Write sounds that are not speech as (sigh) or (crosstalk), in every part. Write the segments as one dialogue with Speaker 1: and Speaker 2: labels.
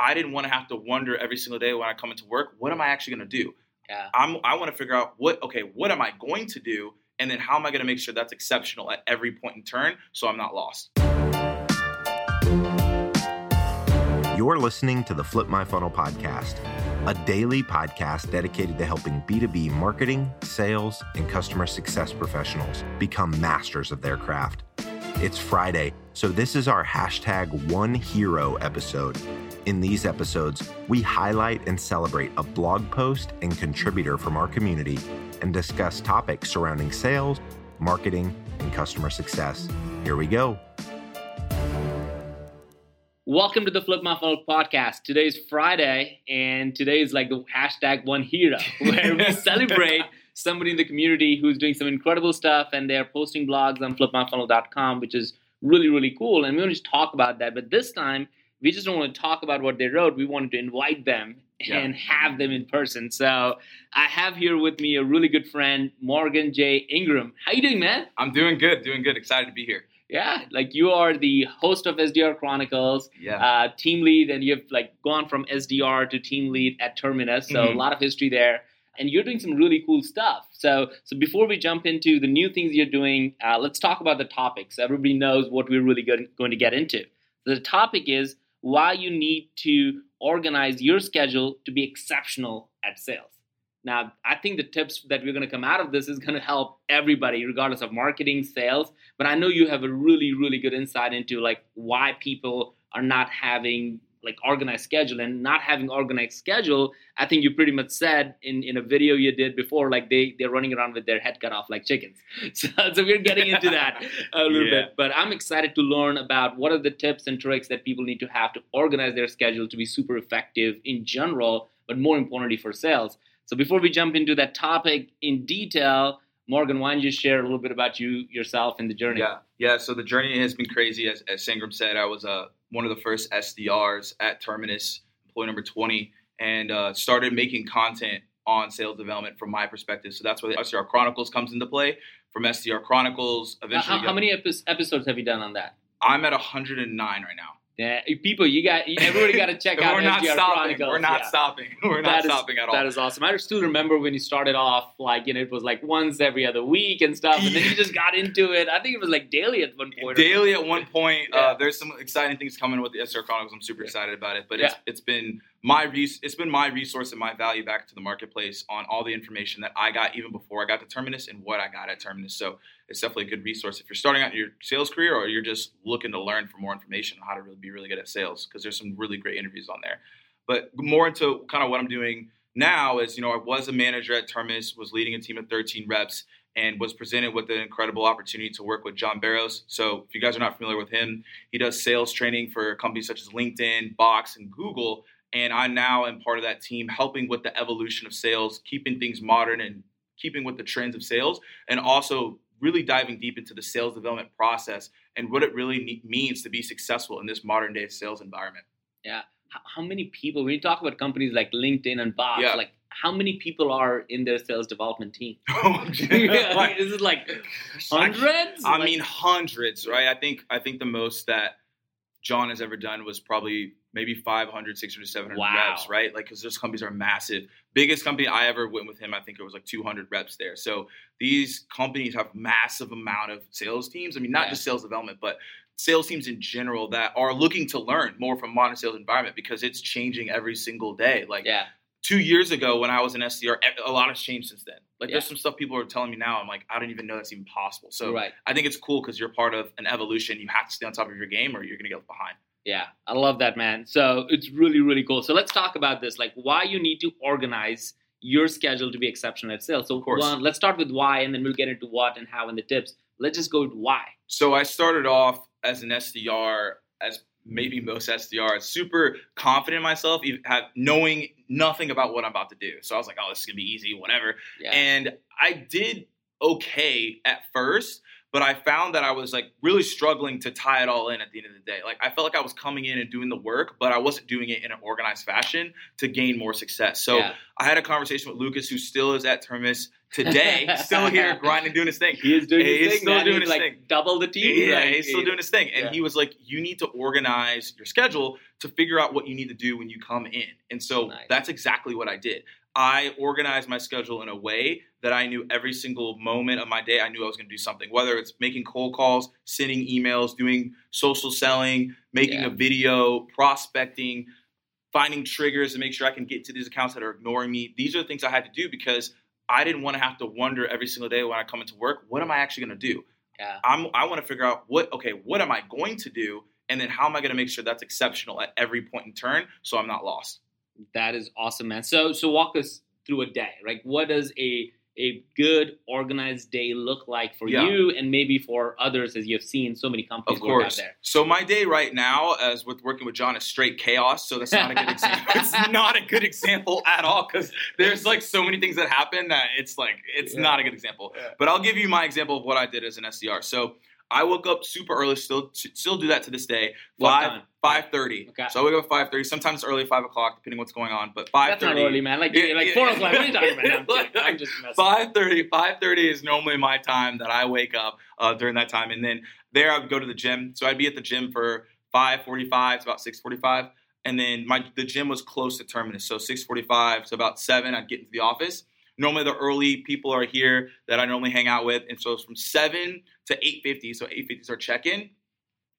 Speaker 1: I didn't want to have to wonder every single day when I come into work, what am I actually going to do?
Speaker 2: Yeah.
Speaker 1: I'm, I want to figure out what, okay, what am I going to do? And then how am I going to make sure that's exceptional at every point in turn so I'm not lost?
Speaker 3: You're listening to the Flip My Funnel podcast, a daily podcast dedicated to helping B2B marketing, sales, and customer success professionals become masters of their craft. It's Friday, so this is our hashtag One Hero episode. In these episodes, we highlight and celebrate a blog post and contributor from our community and discuss topics surrounding sales, marketing, and customer success. Here we go.
Speaker 2: Welcome to the Flip My Funnel podcast. Today's Friday, and today is like the hashtag One Hero, (laughs) where we (laughs) celebrate somebody in the community who's doing some incredible stuff and they're posting blogs on flipmyfunnel.com, which is really, really cool. And we want to talk about that. But this time, we just don't want to talk about what they wrote. We wanted to invite them
Speaker 1: Yeah.
Speaker 2: and have them in person. So I have here with me a really good friend, Morgan J. Ingram. How you doing, man?
Speaker 1: I'm doing good, doing good. Excited to be here.
Speaker 2: Yeah, like you are the host of SDR Chronicles,
Speaker 1: Yeah.
Speaker 2: uh, team lead, and you've like gone from SDR to team lead at Terminus. So
Speaker 1: Mhm.
Speaker 2: a lot of history there, and you're doing some really cool stuff. So, so before we jump into the new things you're doing, uh, let's talk about the topic so everybody knows what we're really go- going to get into. The topic is why you need to organize your schedule to be exceptional at sales. Now, I think the tips that we're going to come out of this is going to help everybody, regardless of marketing, sales. But I know you have a really, really good insight into like why people are not having like organized schedule and not having organized schedule. I think you pretty much said in, in a video you did before, like they they're running around with their head cut off like chickens. (laughs) So, so we're getting into that a little
Speaker 1: Yeah.
Speaker 2: bit. But I'm excited to learn about what are the tips and tricks that people need to have to organize their schedule to be super effective in general, but more importantly for sales. So before we jump into that topic in detail, Morgan, why don't you share a little bit about you yourself and the journey?
Speaker 1: Yeah, yeah. So the journey has been crazy. As, as Sangram said, I was uh, one of the first SDRs at Terminus, employee number 20, and uh, started making content on sales development from my perspective. So that's where the SDR Chronicles comes into play. From SDR Chronicles, eventually,
Speaker 2: how, how many epi- episodes have you done on that?
Speaker 1: I'm at 109 right now.
Speaker 2: Yeah, people, you got everybody got to check (laughs) out (laughs)
Speaker 1: We're not stopping.
Speaker 2: Chronicles.
Speaker 1: We're not stopping. We're
Speaker 2: That
Speaker 1: not
Speaker 2: is-
Speaker 1: stopping at all.
Speaker 2: That is awesome. I still remember when you started off, like you know, it was like once every other week and stuff, and then you (laughs) just got into it. I think it was like daily at one point.
Speaker 1: daily at one point.
Speaker 2: Yeah.
Speaker 1: Uh, there's some exciting things coming with the SDR Chronicles. I'm super
Speaker 2: Yeah.
Speaker 1: excited about it. But
Speaker 2: Yeah.
Speaker 1: it's it's been my res- it's been my resource and my value back to the marketplace on all the information that I got even before I got to Terminus and what I got at Terminus. So it's definitely a good resource if you're starting out your sales career or you're just looking to learn for more information on how to really be really good at sales because there's some really great interviews on there. But more into kind of what I'm doing now is you know I was a manager at Terminus, was leading a team of 13 reps and was presented with an incredible opportunity to work with John Barrows. So, if you guys are not familiar with him, he does sales training for companies such as LinkedIn, Box, and Google. And I now am part of that team, helping with the evolution of sales, keeping things modern and keeping with the trends of sales, and also really diving deep into the sales development process and what it really ne- means to be successful in this modern day sales environment.
Speaker 2: how, how many people? When you talk about companies like LinkedIn and Box,
Speaker 1: Yeah.
Speaker 2: like how many people are in their sales development team? (laughs)
Speaker 1: Oh, (laughs) Like,
Speaker 2: Is it like hundreds?
Speaker 1: I
Speaker 2: Like-
Speaker 1: mean, hundreds, right? I think I think the most that John has ever done was probably maybe 500, 600, 700
Speaker 2: Wow.
Speaker 1: reps, right? Like, because those companies are massive. Biggest company I ever went with him, I think it was like 200 reps there. So these companies have massive amount of sales teams. I mean, not
Speaker 2: Yeah.
Speaker 1: just sales development, but sales teams in general that are looking to learn more from modern sales environment because it's changing every single day. Like
Speaker 2: yeah,
Speaker 1: two years ago when I was an SDR, a lot has changed since then. Like
Speaker 2: Yeah.
Speaker 1: there's some stuff people are telling me now. I'm like, I don't even know that's even possible. So
Speaker 2: right.
Speaker 1: I think it's cool because you're part of an evolution. You have to stay on top of your game or you're going to get behind.
Speaker 2: Yeah, I love that, man. So it's really, really cool. So let's talk about this, like why you need to organize your schedule to be exceptional at sales. So
Speaker 1: course.
Speaker 2: one, let's start with why, and then we'll get into what and how and the tips. Let's just go with why.
Speaker 1: So I started off as an SDR, as maybe most SDRs, super confident in myself, even have, knowing nothing about what I'm about to do. So I was like, oh, this is to be easy, whatever.
Speaker 2: Yeah,
Speaker 1: And I did okay at first, but I found that I was like really struggling to tie it all in at the end of the day. Like I felt like I was coming in and doing the work, but I wasn't doing it in an organized fashion to gain more success. So
Speaker 2: Yeah.
Speaker 1: I had a conversation with Lucas, who still is at Terminus today, (laughs) still here grinding, doing his thing.
Speaker 2: He is doing
Speaker 1: He's
Speaker 2: his thing.
Speaker 1: still
Speaker 2: man.
Speaker 1: doing
Speaker 2: He's
Speaker 1: his
Speaker 2: like
Speaker 1: thing.
Speaker 2: double the team.
Speaker 1: Yeah,
Speaker 2: Like,
Speaker 1: he's still doing his thing. And
Speaker 2: yeah.
Speaker 1: he was like, you need to organize your schedule to figure out what you need to do when you come in. And so
Speaker 2: Nice.
Speaker 1: that's exactly what I did. I organized my schedule in a way that I knew every single moment of my day, I knew I was going to do something, whether it's making cold calls, sending emails, doing social selling, making
Speaker 2: Yeah.
Speaker 1: a video, prospecting, finding triggers to make sure I can get to these accounts that are ignoring me. These are the things I had to do because I didn't want to have to wonder every single day when I come into work, what am I actually going to do?
Speaker 2: Yeah.
Speaker 1: I'm, I want to figure out what, okay, what am I going to do? And then how am I going to make sure that's exceptional at every point in turn so I'm not lost?
Speaker 2: That is awesome, man. So so walk us through a day. Like what does a a good organized day look like for
Speaker 1: Yeah.
Speaker 2: you and maybe for others as you've seen so many companies
Speaker 1: Of
Speaker 2: work out
Speaker 1: course.
Speaker 2: there.
Speaker 1: So my day right now, as with working with John, is straight chaos. So that's not a good example. (laughs) it's not a good example at all because there's like so many things that happen that it's like it's
Speaker 2: Yeah.
Speaker 1: not a good example.
Speaker 2: Yeah.
Speaker 1: But I'll give you my example of what I did as an SDR. So I woke up super early, still still do that to this day. Five five thirty.
Speaker 2: Okay.
Speaker 1: So I wake up at five thirty. Sometimes early five o'clock, depending what's going on. But five thirty.
Speaker 2: That's not early, man. Like
Speaker 1: Yeah,
Speaker 2: like
Speaker 1: yeah.
Speaker 2: four o'clock. What are you talking about? No, I'm, (laughs) just messing.
Speaker 1: 5.30 5.30 is normally my time that i wake up uh, during that time and then there i would go to the gym so i'd be at the gym for 5.45 It's about 6.45 and then my the gym was close to terminus so 6.45 to about 7 i'd get into the office normally the early people are here that i normally hang out with and so it's from 7 to 8.50 so 8.50 is our check-in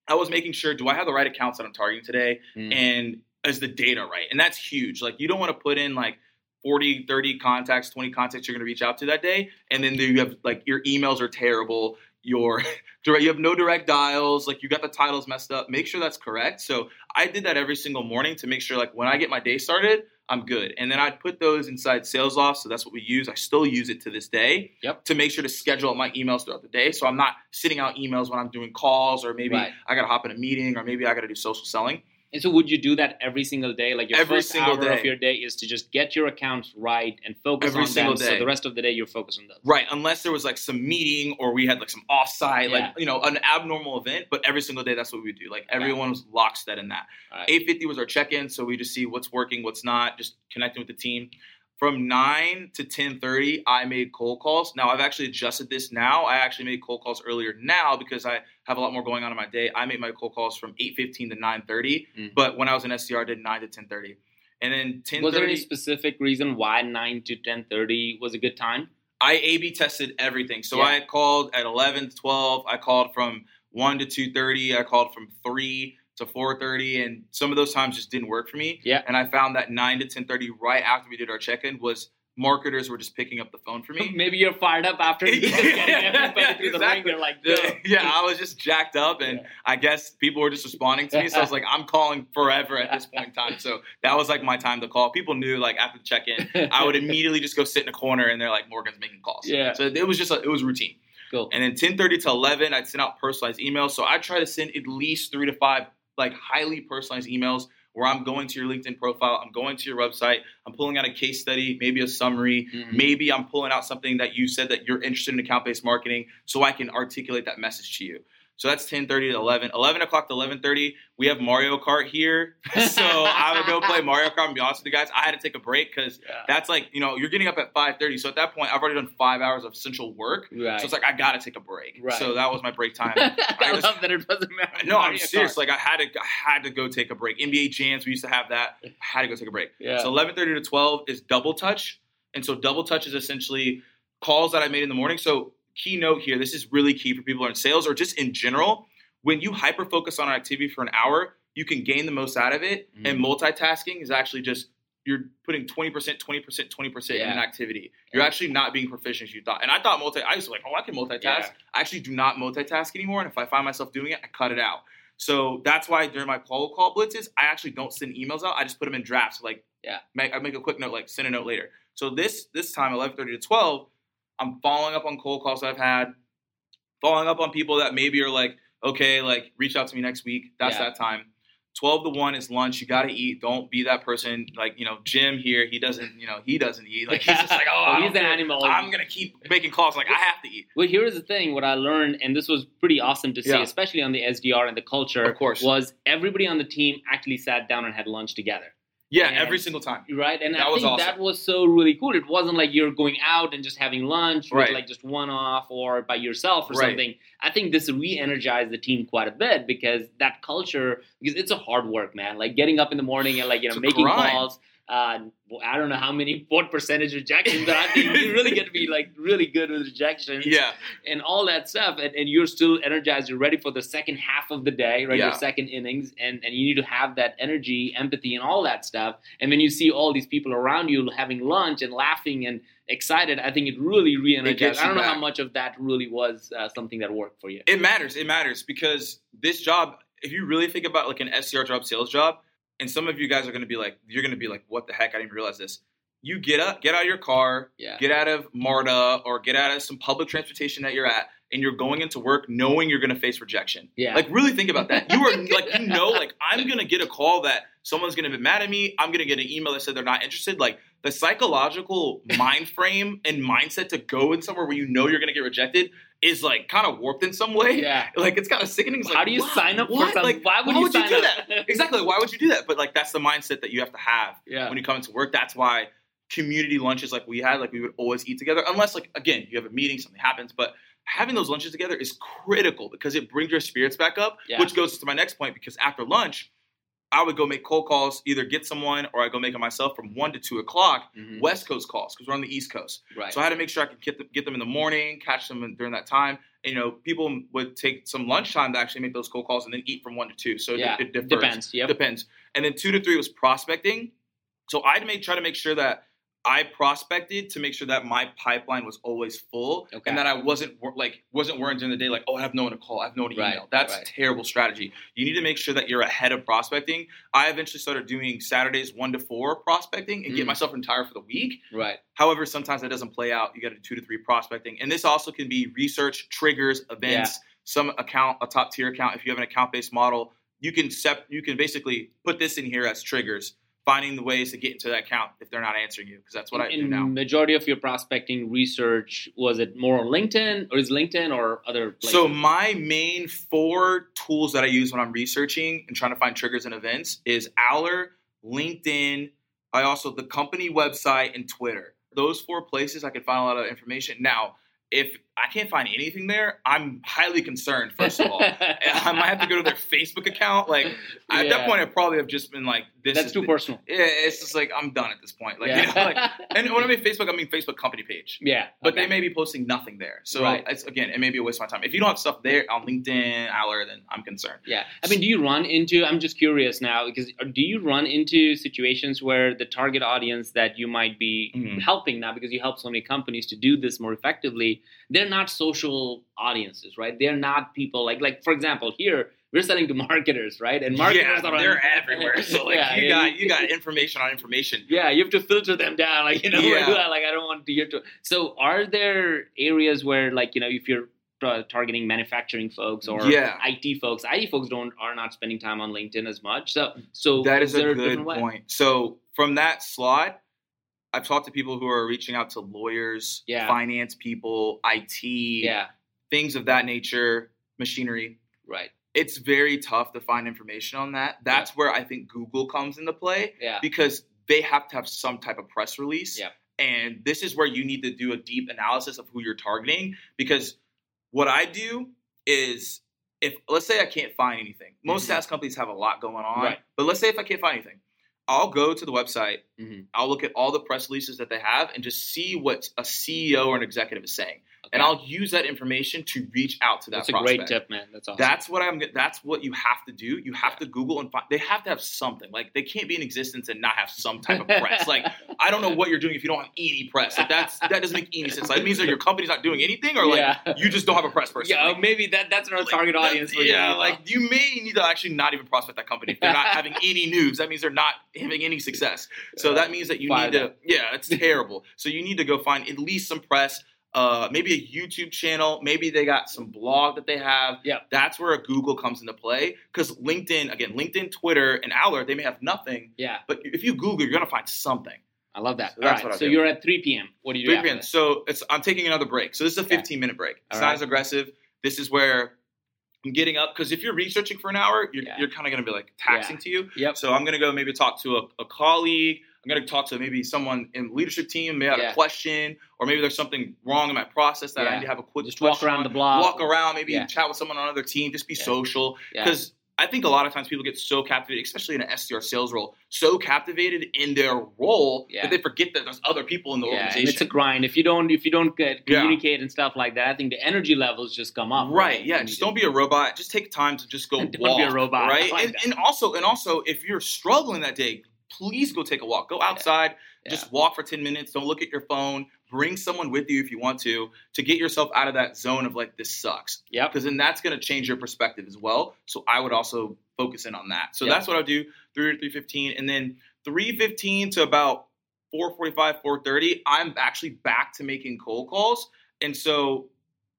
Speaker 1: i was making sure do i have the right accounts that i'm targeting today
Speaker 2: Mm.
Speaker 1: and is the data right? And that's huge. Like you don't want to put in like 40, 30 contacts, 20 contacts you're going to reach out to that day, and then you have like your emails are terrible. Your (laughs) direct, you have no direct dials. Like you got the titles messed up. Make sure that's correct. So I did that every single morning to make sure like when I get my day started, I'm good. And then I'd put those inside SalesLoft. So that's what we use. I still use it to this day.
Speaker 2: Yep.
Speaker 1: To make sure to schedule my emails throughout the day. So I'm not sitting out emails when I'm doing calls or maybe
Speaker 2: Right.
Speaker 1: I got to hop in a meeting or maybe I got to do social selling.
Speaker 2: And so would you do that every single day? Like your
Speaker 1: Every
Speaker 2: first
Speaker 1: single
Speaker 2: hour of your day is to just get your accounts right and focus
Speaker 1: Every
Speaker 2: on
Speaker 1: single
Speaker 2: them. So the rest of the day you're focused on those.
Speaker 1: Right, unless there was like some meeting or we had like some offsite,
Speaker 2: Yeah.
Speaker 1: like you know, an abnormal event. But every single day, that's what we do. Like everyone was lockstep in that.
Speaker 2: Right.
Speaker 1: Eight fifty was our check-in, so we just see what's working, what's not, just connecting with the team. From nine to ten thirty, I made cold calls. Now I've actually adjusted this. Now I actually made cold calls earlier now because I have a lot more going on in my day. I make my cold calls from eight fifteen to nine thirty.
Speaker 2: Mhm.
Speaker 1: But when I was in SDR, I did nine to ten thirty, and then ten
Speaker 2: Was there any specific reason why nine to ten thirty was a good time?
Speaker 1: I A B tested everything. So
Speaker 2: Yeah.
Speaker 1: I called at 11 to 12. I called from 1 to 2:30. I called from 3 to 4:30 and some of those times just didn't work for me.
Speaker 2: Yeah.
Speaker 1: And I found that 9 to 10:30 right after we did our check-in was marketers were just picking up the phone for me. (laughs)
Speaker 2: Maybe you're fired up after you just (laughs) getting everybody through the
Speaker 1: Exactly.
Speaker 2: You're like, go.
Speaker 1: yeah, I was just jacked up and
Speaker 2: Yeah.
Speaker 1: I guess people were just responding to me. So I was like, I'm calling forever at this point in time. So that was like my time to call. People knew like after the check-in, I would (laughs) immediately just go sit in a corner and they're like, Morgan's making calls.
Speaker 2: Yeah.
Speaker 1: So it was just, a, it was routine.
Speaker 2: Cool.
Speaker 1: And then 10:30 to 11, I'd send out personalized emails. So I try to send at least three to five like highly personalized emails where I'm going to your LinkedIn profile, I'm going to your website, I'm pulling out a case study, maybe a summary,
Speaker 2: Mhm.
Speaker 1: maybe I'm pulling out something that you said that you're interested in account-based marketing, so I can articulate that message to you. So that's 10:30 to 11. 11 o'clock to 11:30, we have Mario Kart here. (laughs) so I would go play Mario Kart. And be honest with you guys, I had to take a break because
Speaker 2: Yeah.
Speaker 1: that's like you know you're getting up at 5:30. So at that point, I've already done five hours of essential work.
Speaker 2: Right.
Speaker 1: So it's like I gotta take a break.
Speaker 2: Right.
Speaker 1: So that was my break time. (laughs)
Speaker 2: I,
Speaker 1: just-
Speaker 2: love that it doesn't matter.
Speaker 1: no, I'm serious.
Speaker 2: Kart.
Speaker 1: Like I had to, I had to go take a break. NBA jams, we used to have that. I had to go take a break.
Speaker 2: yeah.
Speaker 1: So 11:30 to 12 is double touch, and so double touch is essentially calls that I made in the morning. So key note here, this is really key for people in sales or just in general. When you hyper focus on an activity for an hour, you can gain the most out of it.
Speaker 2: Mhm.
Speaker 1: And multitasking is actually just you're putting 20%, 20%, 20% in an activity. You're actually not being proficient as you thought. And I thought multi I used to like, oh, I can multitask.
Speaker 2: Yeah.
Speaker 1: I actually do not multitask anymore. And if I find myself doing it, I cut it out. So that's why during my call call blitzes, I actually don't send emails out. I just put them in drafts. Like,
Speaker 2: Yeah.
Speaker 1: make, I make a quick note, like send a note later. So this this time, eleven thirty to twelve, I'm following up on cold calls I've had, following up on people that maybe are like, okay, like reach out to me next week. That's
Speaker 2: Yeah.
Speaker 1: that time. 12 to 1 is lunch. You got to eat. Don't be that person like, you know, Jim here. He doesn't, you know, he doesn't eat. Like, he's just (laughs) like, oh, I
Speaker 2: he's an animal.
Speaker 1: I'm going to keep making calls. Like, I have to eat.
Speaker 2: Well, here's the thing. What I learned, and this was pretty awesome to see,
Speaker 1: Yeah.
Speaker 2: especially on the SDR and the culture,
Speaker 1: Of course.
Speaker 2: was everybody on the team actually sat down and had lunch together.
Speaker 1: Yeah,
Speaker 2: And-
Speaker 1: every single time.
Speaker 2: Right, and
Speaker 1: That
Speaker 2: I
Speaker 1: was
Speaker 2: think
Speaker 1: awesome.
Speaker 2: that was so really cool. It wasn't like you're going out and just having lunch, with
Speaker 1: Right.
Speaker 2: like just one off or by yourself or
Speaker 1: Right.
Speaker 2: something. I think this re-energized the team quite a bit because that culture, because it's a hard work, man. Like getting up in the morning and like you know making
Speaker 1: grind.
Speaker 2: calls. Uh, well, I don't know how many what percentage rejections, but I think you really get to be like really good with rejections
Speaker 1: Yeah.
Speaker 2: and all that stuff and, and you're still energized you're ready for the second half of the day right your second innings and, and you need to have that energy empathy and all that stuff and when you see all these people around you having lunch and laughing and excited i think it really
Speaker 1: gets
Speaker 2: re-energized i don't know how much of that really was uh, something that worked for you
Speaker 1: It matters. It matters because this job, if you really think about like an SDR job, sales job, and some of you guys are going to be like, you're going to be like, what the heck? I didn't realize this. You get up, get out of your car,
Speaker 2: yeah
Speaker 1: get out of MARTA or get out of some public transportation that you're at, and you're going into work knowing you're going to face rejection.
Speaker 2: yeah
Speaker 1: Like, really think about that. You are (laughs) like, you know, like I'm going to get a call that someone's going to be mad at me. I'm going to get an email that said they're not interested. Like the psychological mind frame and mindset to go in somewhere where you know you're going to get rejected is like kind of warped in some way.
Speaker 2: yeah (laughs)
Speaker 1: Like it's kind of sickening. It's
Speaker 2: how
Speaker 1: like,
Speaker 2: do you
Speaker 1: wow,
Speaker 2: sign up
Speaker 1: what?
Speaker 2: for something
Speaker 1: Like,
Speaker 2: why would
Speaker 1: why
Speaker 2: you
Speaker 1: would you do
Speaker 2: up
Speaker 1: exactly. Why would you do that? But like that's the mindset that you have to have
Speaker 2: yeah
Speaker 1: when you come into work. That's why community lunches like we had, like we would always eat together, unless like again you have a meeting, something happens. But having those lunches together is critical because it brings your spirits back up.
Speaker 2: Yeah.
Speaker 1: Which goes to my next point because after lunch, I would go make cold calls, either get someone or I go make it myself from one to two o'clock.
Speaker 2: Mhm.
Speaker 1: West Coast calls because we're on the East Coast.
Speaker 2: right
Speaker 1: So I had to make sure I could get them, get them in the morning, catch them in- during that time. And, you know, people would take some lunchtime to actually make those cold calls and then eat from one to two. So it,
Speaker 2: yeah
Speaker 1: it differs.
Speaker 2: depends yep
Speaker 1: Depends. And then two to three was prospecting. So I'd make try to make sure that I prospected to make sure that my pipeline was always full
Speaker 2: Okay.
Speaker 1: and that I wasn't like wasn't worrying during the day like oh I have no one to call I have no one to
Speaker 2: Right,
Speaker 1: email. That's
Speaker 2: right.
Speaker 1: a terrible strategy. You need to make sure that you're ahead of prospecting. I eventually started doing Saturdays one to four prospecting and get
Speaker 2: Mm.
Speaker 1: myself retired for the week.
Speaker 2: right
Speaker 1: However, sometimes that doesn't play out. You got to do two to three prospecting, and this also can be research, triggers, events. Some account, a top tier account. If you have an account based model, you can sep- You can basically put this in here as triggers, finding the ways to get into that account if they're not answering you, because that's what I
Speaker 2: in,
Speaker 1: do now.
Speaker 2: majority of your prospecting research was it more on linkedin or is linkedin or other places?
Speaker 1: So my main four tools that I use when I'm researching and trying to find triggers and events is Owler, LinkedIn. I also the company website and Twitter. Those four places I can find a lot of information. Now, if I can't find anything there, I'm highly concerned. First of all, (laughs) I might have to go to their Facebook account. Like at
Speaker 2: Yeah.
Speaker 1: that point, I probably have just been like, "This
Speaker 2: That's
Speaker 1: is
Speaker 2: too
Speaker 1: the-
Speaker 2: personal.
Speaker 1: Yeah, it's just like I'm done at this point. Like
Speaker 2: yeah.
Speaker 1: you know, like (laughs) and when I mean Facebook, I mean Facebook company page.
Speaker 2: yeah,
Speaker 1: But
Speaker 2: okay.
Speaker 1: they may be posting nothing there. So
Speaker 2: Right.
Speaker 1: it's again, it may be a waste of my time. If you don't have stuff there on LinkedIn, Owler, then I'm concerned.
Speaker 2: Yeah, I mean, do you run into? I'm just curious now because uh, do you run into situations where the target audience that you might be
Speaker 1: Mhm.
Speaker 2: helping now because you help so many companies to do this more effectively? They're not social audiences, right? They're not people like like for example here we're selling to marketers, right? And marketers
Speaker 1: yeah,
Speaker 2: are
Speaker 1: they're everywhere. (laughs) So like
Speaker 2: Yeah,
Speaker 1: you
Speaker 2: yeah,
Speaker 1: got (laughs) you got information on information.
Speaker 2: Yeah, you have to filter them down, like you know, (laughs)
Speaker 1: Yeah.
Speaker 2: like I don't want to hear to. So, are there areas where, like you know, if you're uh, targeting manufacturing folks or
Speaker 1: Yeah.
Speaker 2: IT folks, IT folks don't are not spending time on LinkedIn as much. So, so
Speaker 1: That is
Speaker 2: there
Speaker 1: a good point. So from that slot, I've talked to people who are reaching out to lawyers,
Speaker 2: Yeah.
Speaker 1: finance people, IT,
Speaker 2: Yeah,
Speaker 1: things of that nature, machinery.
Speaker 2: right.
Speaker 1: It's very tough to find information on that. That's where I think Google comes into play
Speaker 2: Yeah,
Speaker 1: because they have to have some type of press release.
Speaker 2: Yeah.
Speaker 1: And this is where you need to do a deep analysis of who you're targeting because what I do is if let's say I can't find anything. Most
Speaker 2: Mhm.
Speaker 1: SaaS companies have a lot going on,
Speaker 2: Right.
Speaker 1: but let's say if I can't find anything, I'll go to the website,
Speaker 2: Mhm.
Speaker 1: I'll look at all the press releases that they have and just see what a CEO or an executive is saying. And I'll use that information to reach out to that
Speaker 2: that's a great tip, man. That's awesome.
Speaker 1: That's what I'm. That's what you have to do. You have to Google and find. They have to have something. Like they can't be in existence and not have some type of (laughs) press. Like I don't know what you're doing if you don't have any press. Like that's that doesn't make any sense. Like, it means that your company's not doing anything, or like
Speaker 2: yeah.
Speaker 1: you just don't have a press person.
Speaker 2: yeah,
Speaker 1: Like,
Speaker 2: maybe that that's our
Speaker 1: like,
Speaker 2: target audience.
Speaker 1: Yeah, like you may need to actually not even prospect that company if they're not having (laughs) any news. That means they're not having any success. So that means that you need to. Yeah, it's (laughs) terrible. So you need to go find at least some press. Uh, maybe a YouTube channel, maybe they got some blog that they have.
Speaker 2: Yeah,
Speaker 1: That's where a Google comes into play because LinkedIn, again, LinkedIn, Twitter, and Owler, they may have nothing,
Speaker 2: Yeah,
Speaker 1: but if you Google, you're gonna find something.
Speaker 2: I love that.
Speaker 1: So
Speaker 2: All
Speaker 1: what
Speaker 2: so
Speaker 1: do.
Speaker 2: you're at 3 p.m. What do you do?
Speaker 1: 3
Speaker 2: after
Speaker 1: p.m. So it's I'm taking another break. So this is a
Speaker 2: Okay.
Speaker 1: 15 minute break. It's
Speaker 2: All
Speaker 1: not
Speaker 2: right.
Speaker 1: as aggressive. This is where I'm getting up because if you're researching for an hour, you're,
Speaker 2: Yeah.
Speaker 1: you're kind of gonna be like taxing to you.
Speaker 2: Yep.
Speaker 1: So I'm gonna go maybe talk to a, a colleague. I'm gonna talk to maybe someone in leadership team. May have
Speaker 2: Yeah.
Speaker 1: a question, or maybe there's something wrong in my process that I need to have a quick
Speaker 2: Just walk around
Speaker 1: on.
Speaker 2: the block.
Speaker 1: walk around, maybe
Speaker 2: Yeah.
Speaker 1: chat with someone on another team. Just be
Speaker 2: Yeah.
Speaker 1: social
Speaker 2: Yeah.
Speaker 1: because. I think a lot of times people get so captivated, especially in an SDR sales role, so captivated in their role
Speaker 2: Yeah.
Speaker 1: that they forget that there's other people in the
Speaker 2: yeah, and
Speaker 1: organization.
Speaker 2: it's a grind. If you don't, if you don't get
Speaker 1: Yeah.
Speaker 2: communicate and stuff like that, I think the energy levels just come up.
Speaker 1: Right. Yeah. Just don't be a robot. Just take time to just go (laughs)
Speaker 2: Don't
Speaker 1: walk.
Speaker 2: be a robot.
Speaker 1: Right. (laughs)
Speaker 2: like
Speaker 1: and, and also, and also, if you're struggling that day, please go take a walk. Go outside.
Speaker 2: Yeah.
Speaker 1: Just walk for ten minutes. Don't look at your phone. Bring someone with you if you want to to get yourself out of that zone of like this sucks.
Speaker 2: Yeah.
Speaker 1: Because then that's going to change your perspective as well. So I would also focus in on that. So
Speaker 2: Yep.
Speaker 1: that's what I'll do. Three to three fifteen, and then three fifteen to about four forty five, four thirty. I'm actually back to making cold calls, and so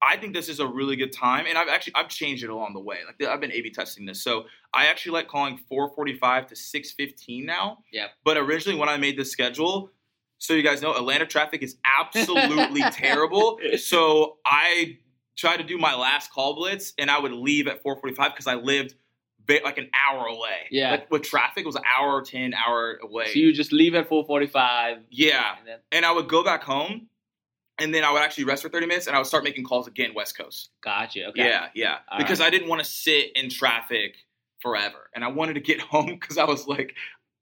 Speaker 1: I think this is a really good time, and I've actually I've changed it along the way. Like I've been A/B testing this, so I actually like calling 4:45 to 6:15 now.
Speaker 2: Yeah.
Speaker 1: But originally, when I made this schedule, so you guys know, Atlanta traffic is absolutely (laughs) terrible. So I tried to do my last call blitz, and I would leave at 4:45 because I lived like an hour away.
Speaker 2: Yeah.
Speaker 1: Like with traffic, it was an hour, or 10 hour away.
Speaker 2: So you just leave at 4:45.
Speaker 1: yeah
Speaker 2: And then,
Speaker 1: and I would go back home, and then I would actually rest for thirty minutes, and I would start making calls again West Coast.
Speaker 2: gotcha. Okay.
Speaker 1: Yeah, yeah,
Speaker 2: All
Speaker 1: because I didn't want to sit in traffic forever, and I wanted to get (laughs) home because I was like,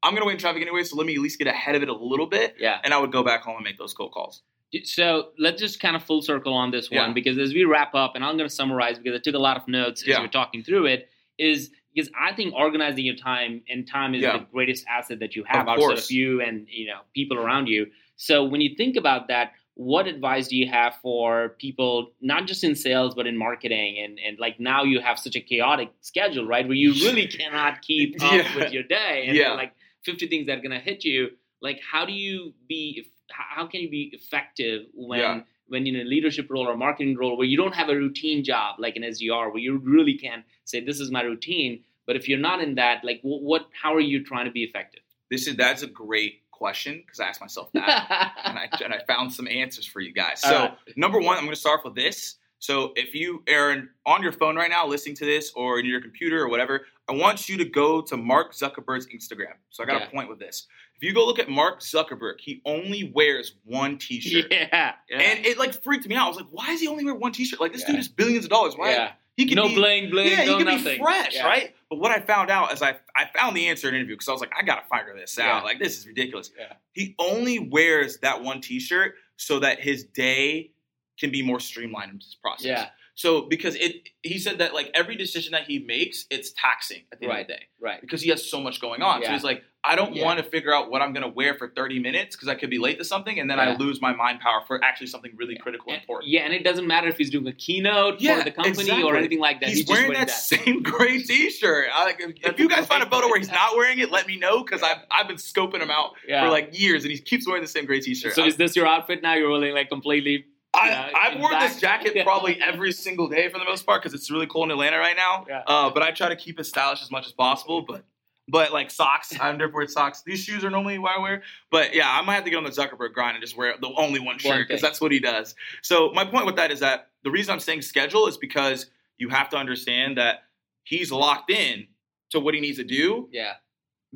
Speaker 1: I'm gonna wait in traffic anyway, so let me at least get ahead of it a little bit,
Speaker 2: Yeah.
Speaker 1: and I would go back home and make those cold calls.
Speaker 2: So let's just kind of full circle on this one
Speaker 1: Yeah.
Speaker 2: because as we wrap up, and I'm going to summarize because I took a lot of notes as
Speaker 1: Yeah.
Speaker 2: we we're talking through it, is because I think organizing your time and time is
Speaker 1: Yeah.
Speaker 2: the greatest asset that you have
Speaker 1: Of
Speaker 2: outside
Speaker 1: course.
Speaker 2: of you and you know people around you. So when you think about that, what advice do you have for people not just in sales but in marketing and and like now you have such a chaotic schedule, right? Where you really (laughs) cannot keep up
Speaker 1: Yeah.
Speaker 2: with your day and
Speaker 1: Yeah.
Speaker 2: like 50 things that are going to hit you. Like how do you be how can you be effective when
Speaker 1: Yeah.
Speaker 2: when you're in a leadership role or marketing role where you don't have a routine job like an SDR where you really can say this is my routine but if you're not in that like what how are you trying to be effective
Speaker 1: This is that's a great question because I asked myself that, and I (laughs) and I found some answers for you guys. So
Speaker 2: right.
Speaker 1: number one, I'm going to start with this. So if you are on your phone right now listening to this or in your computer or whatever, I want you to go to Mark Zuckerberg's Instagram. So I got
Speaker 2: Okay.
Speaker 1: a point with this. If you go look at Mark Zuckerberg, he only wears one T-shirt.
Speaker 2: yeah, (laughs) yeah.
Speaker 1: And it like freaked me out. I was like, why does he only wear one T-shirt? Like this
Speaker 2: Yeah.
Speaker 1: dude is billions of dollars. Why?
Speaker 2: yeah.
Speaker 1: He could
Speaker 2: no
Speaker 1: be,
Speaker 2: bling bling
Speaker 1: yeah,
Speaker 2: no
Speaker 1: he could
Speaker 2: nothing
Speaker 1: be fresh,
Speaker 2: Yeah.
Speaker 1: right? But what I found out is I I found the answer in an interview because I was like, I gotta figure this out.
Speaker 2: Yeah.
Speaker 1: Like this is ridiculous.
Speaker 2: Yeah.
Speaker 1: He only wears that one T-shirt so that his day can be more streamlined in his process.
Speaker 2: yeah
Speaker 1: So because it, he said that like every decision that he makes, it's taxing at the end
Speaker 2: Right.
Speaker 1: of the day
Speaker 2: right
Speaker 1: because he has so much going on. So he's like, I don't
Speaker 2: Yeah.
Speaker 1: want to figure out what I'm gonna wear for 30 minutes because I could be late to something, and then I lose my mind power for actually something really critical and important.
Speaker 2: yeah and it doesn't matter if he's doing a keynote
Speaker 1: Yeah,
Speaker 2: for the company
Speaker 1: exactly.
Speaker 2: or anything like that
Speaker 1: He's,
Speaker 2: just
Speaker 1: wearing that, same gray T-shirt. I, like, if, if you guys find a photo where he's not wearing it, let me know because
Speaker 2: Yeah.
Speaker 1: I've I've been scoping him out
Speaker 2: yeah.
Speaker 1: for like years, and he keeps wearing the same gray T-shirt.
Speaker 2: so
Speaker 1: I-
Speaker 2: is this your outfit now you're wearing like completely Yeah,
Speaker 1: I've worn
Speaker 2: fact-
Speaker 1: this jacket (laughs) probably every single day for the most part because it's really cold in Atlanta right now.
Speaker 2: Yeah.
Speaker 1: Uh, but I try to keep it stylish as much as possible. But but like socks, I never wear socks. These shoes are normally what I wear. But yeah, I might have to get on the Zuckerberg grind and just wear the only one shirt because that's what he does. So my point with that is that the reason I'm saying schedule is because you have to understand that he's locked in to what he needs to do
Speaker 2: yeah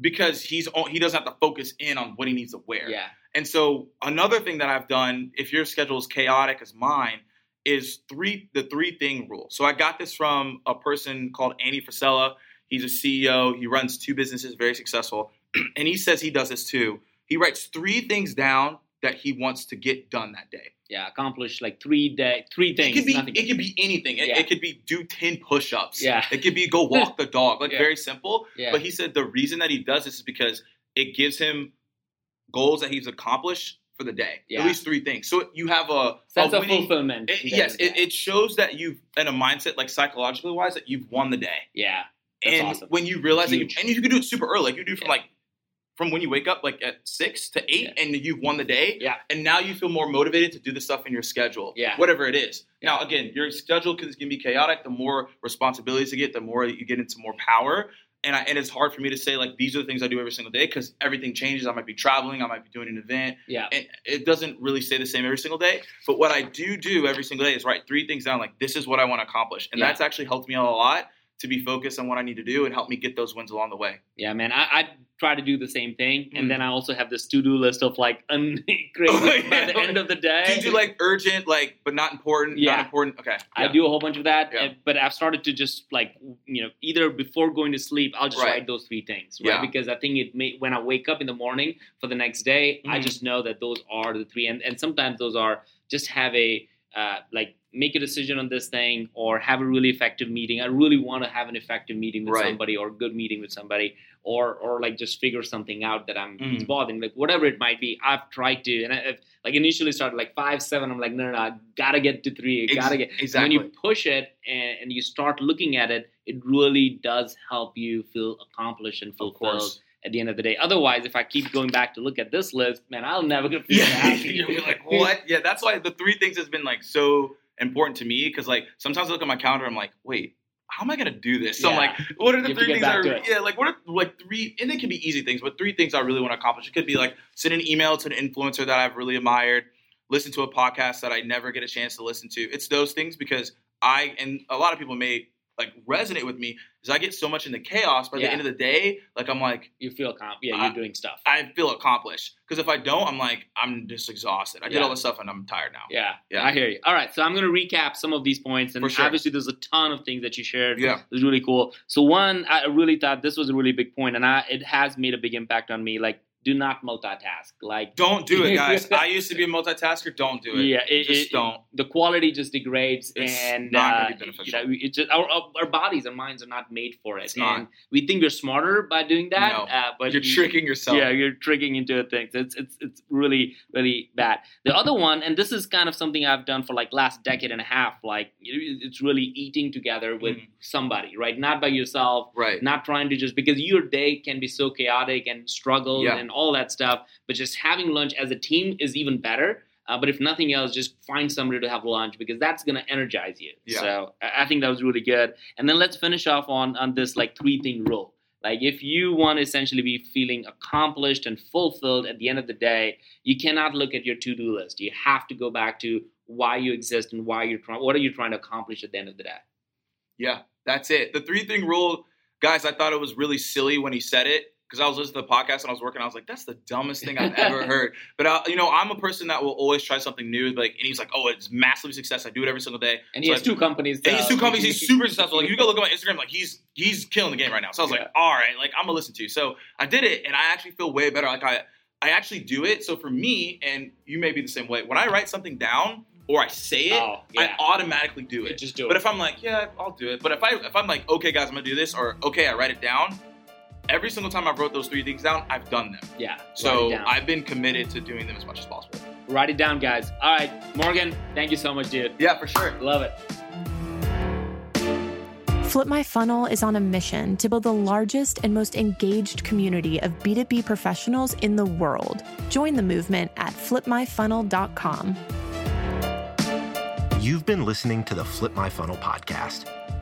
Speaker 1: because he's o- he doesn't have to focus in on what he needs to wear.
Speaker 2: yeah
Speaker 1: And so another thing that I've done, if your schedule is chaotic as mine, is three the three thing rule. So I got this from a person called Andy Frisella. He's a CEO. He runs two businesses, very successful. (clears throat) and he says he does this too. He writes three things down that he wants to get done that day.
Speaker 2: Yeah accomplish like three day three things
Speaker 1: It could be
Speaker 2: nothing
Speaker 1: it could be anything. It,
Speaker 2: Yeah.
Speaker 1: it could be do 10 push-ups.
Speaker 2: Yeah.
Speaker 1: It could be go (laughs) walk the dog. Like
Speaker 2: Yeah.
Speaker 1: very simple.
Speaker 2: yeah
Speaker 1: But he said the reason that he does this is because it gives him goals that he's accomplished for the day.
Speaker 2: Yeah.
Speaker 1: At least three things. So you have a,
Speaker 2: sense
Speaker 1: a
Speaker 2: of
Speaker 1: winning.
Speaker 2: fulfillment
Speaker 1: it- yes, it, it shows that you've in a mindset, like psychologically wise, that you've won the day.
Speaker 2: yeah That's
Speaker 1: and
Speaker 2: awesome.
Speaker 1: when you realize that, you, and you can do it super early, like you do from like from when you wake up like at six to eight
Speaker 2: Yeah.
Speaker 1: and you've won the day.
Speaker 2: Yeah.
Speaker 1: And now you feel more motivated to do the stuff in your schedule.
Speaker 2: Yeah.
Speaker 1: Whatever it is. Now again, your schedule can, can be chaotic. The more responsibilities you get, the more you get into more power. And I, and it's hard for me to say like these are the things I do every single day because everything changes. I might be traveling, I might be doing an event,
Speaker 2: Yeah.
Speaker 1: and it doesn't really stay the same every single day. But what I do do every single day is write three things down. Like this is what I want to accomplish, and
Speaker 2: Yeah.
Speaker 1: that's actually helped me out a lot to be focused on what I need to do and help me get those wins along the way.
Speaker 2: Yeah, man. I, I try to do the same thing, and
Speaker 1: Mm.
Speaker 2: then I also have this to do list of like (laughs) un- crazy
Speaker 1: Oh,
Speaker 2: by the end of the day.
Speaker 1: Do you do like urgent, like but not important?
Speaker 2: Yeah.
Speaker 1: Not important. Okay.
Speaker 2: I do a whole bunch of that,
Speaker 1: Yeah.
Speaker 2: but I've started to just like you know either before going to sleep, I'll just
Speaker 1: Right.
Speaker 2: write those three things, right?
Speaker 1: Yeah.
Speaker 2: Because I think it may when I wake up in the morning for the next day, I
Speaker 1: Mhm.
Speaker 2: just know that those are the three, and and sometimes those are just have a uh, like make a decision on this thing or have a really effective meeting. I really want to have an effective meeting with
Speaker 1: Right.
Speaker 2: somebody or a good meeting with somebody or or like just figure something out that I'm it's
Speaker 1: Mhm.
Speaker 2: bothering like whatever it might be. I've tried to and I, I've like initially started like five seven. I'm like no no no I gotta get to three. I gotta get
Speaker 1: exactly.
Speaker 2: when you push it and, and you start looking at it, it really does help you feel accomplished and fulfilled at the end of the day. Otherwise, if I keep going back to look at this list, man, I'll never gonna feel
Speaker 1: Yeah,
Speaker 2: happy.
Speaker 1: you'll be like, what? Yeah, that's why the three things has been like so important to me because like sometimes I look at my calendar, I'm like, wait, how am I gonna do this? So I'm like, what are the
Speaker 2: You
Speaker 1: three things? I, yeah, like what are like three? And they can be easy things, but three things I really want to accomplish. It could be like send an email to an influencer that I've really admired, listen to a podcast that I never get a chance to listen to. It's those things because I and a lot of people may like resonate with me is I get so much into chaos by
Speaker 2: Yeah.
Speaker 1: the end of the day, like I'm like
Speaker 2: You feel comp. Yeah,
Speaker 1: I-
Speaker 2: you're doing stuff.
Speaker 1: I feel accomplished. Because if I don't, I'm like I'm just exhausted. I did
Speaker 2: Yeah.
Speaker 1: all this stuff and I'm tired now.
Speaker 2: yeah,
Speaker 1: Yeah.
Speaker 2: I hear you. All right, so I'm going to recap some of these points, and
Speaker 1: sure.
Speaker 2: obviously there's a ton of things that you shared.
Speaker 1: Yeah.
Speaker 2: It was really cool. So one, I really thought this was a really big point, and I, it has made a big impact on me. Like, do not multitask. Like,
Speaker 1: Don't do it, (laughs) guys. I used to be a multitasker. Don't do it.
Speaker 2: yeah, it,
Speaker 1: just
Speaker 2: it-
Speaker 1: don't.
Speaker 2: the quality just degrades,
Speaker 1: It's
Speaker 2: and
Speaker 1: not
Speaker 2: uh,
Speaker 1: be beneficial.
Speaker 2: You know, it just our, our our bodies and minds are not made for it.
Speaker 1: It's not.
Speaker 2: And we think we're smarter by doing that,
Speaker 1: No.
Speaker 2: uh, but
Speaker 1: You're
Speaker 2: you-
Speaker 1: tricking yourself.
Speaker 2: Yeah, you're tricking into a thing. It's it's it's really really bad. The other one, and this is kind of something I've done for like last decade and a half. Like it's really eating together with
Speaker 1: Mhm.
Speaker 2: somebody, right? Not by yourself.
Speaker 1: Right.
Speaker 2: Not trying to just because your day can be so chaotic and struggle
Speaker 1: Yeah.
Speaker 2: and all that stuff, but just having lunch as a team is even better. Uh, but if nothing else, just find somebody to have lunch because that's going to energize you.
Speaker 1: Yeah.
Speaker 2: So I think that was really good. And then let's finish off on on this like three thing rule. Like if you want to essentially be feeling accomplished and fulfilled at the end of the day, you cannot look at your to do list. You have to go back to why you exist and why you're trying. What are you trying to accomplish at the end of the day?
Speaker 1: Yeah, that's it. The three thing rule, guys. I thought it was really silly when he said it because I was listening to the podcast and I was working. I was like, that's the dumbest thing I've ever heard. (laughs) But I, you know, I'm a person that will always try something new. Like, and he's like, oh, it's massively success. I do it every single day.
Speaker 2: And he has
Speaker 1: I-
Speaker 2: two companies.
Speaker 1: And he's
Speaker 2: uh,
Speaker 1: two companies. He's super successful. Like you go look at my Instagram, like he's he's killing the game right now. So I was
Speaker 2: Yeah.
Speaker 1: like, all right, like I'm gonna listen to you. So I did it, and I actually feel way better. Like I I actually do it. So for me, and you may be the same way. When I write something down or I say it,
Speaker 2: Oh, yeah.
Speaker 1: I automatically do it.
Speaker 2: Just do it.
Speaker 1: But if I'm like, yeah, I'll do it. But if I if I'm like, okay, guys, I'm gonna do this, or okay, I write it down. Every single time I've wrote those three things down, I've done them.
Speaker 2: yeah.
Speaker 1: So. I've been committed to doing them as much as possible.
Speaker 2: write it down, guys. All right, Morgan. Thank you so much, dude.
Speaker 1: Yeah, for sure.
Speaker 2: Love it.
Speaker 4: Flip My Funnel is on a mission to build the largest and most engaged community of B2B professionals in the world. Join the movement at flipmyfunnel.com.
Speaker 3: You've been listening to the Flip My Funnel podcast.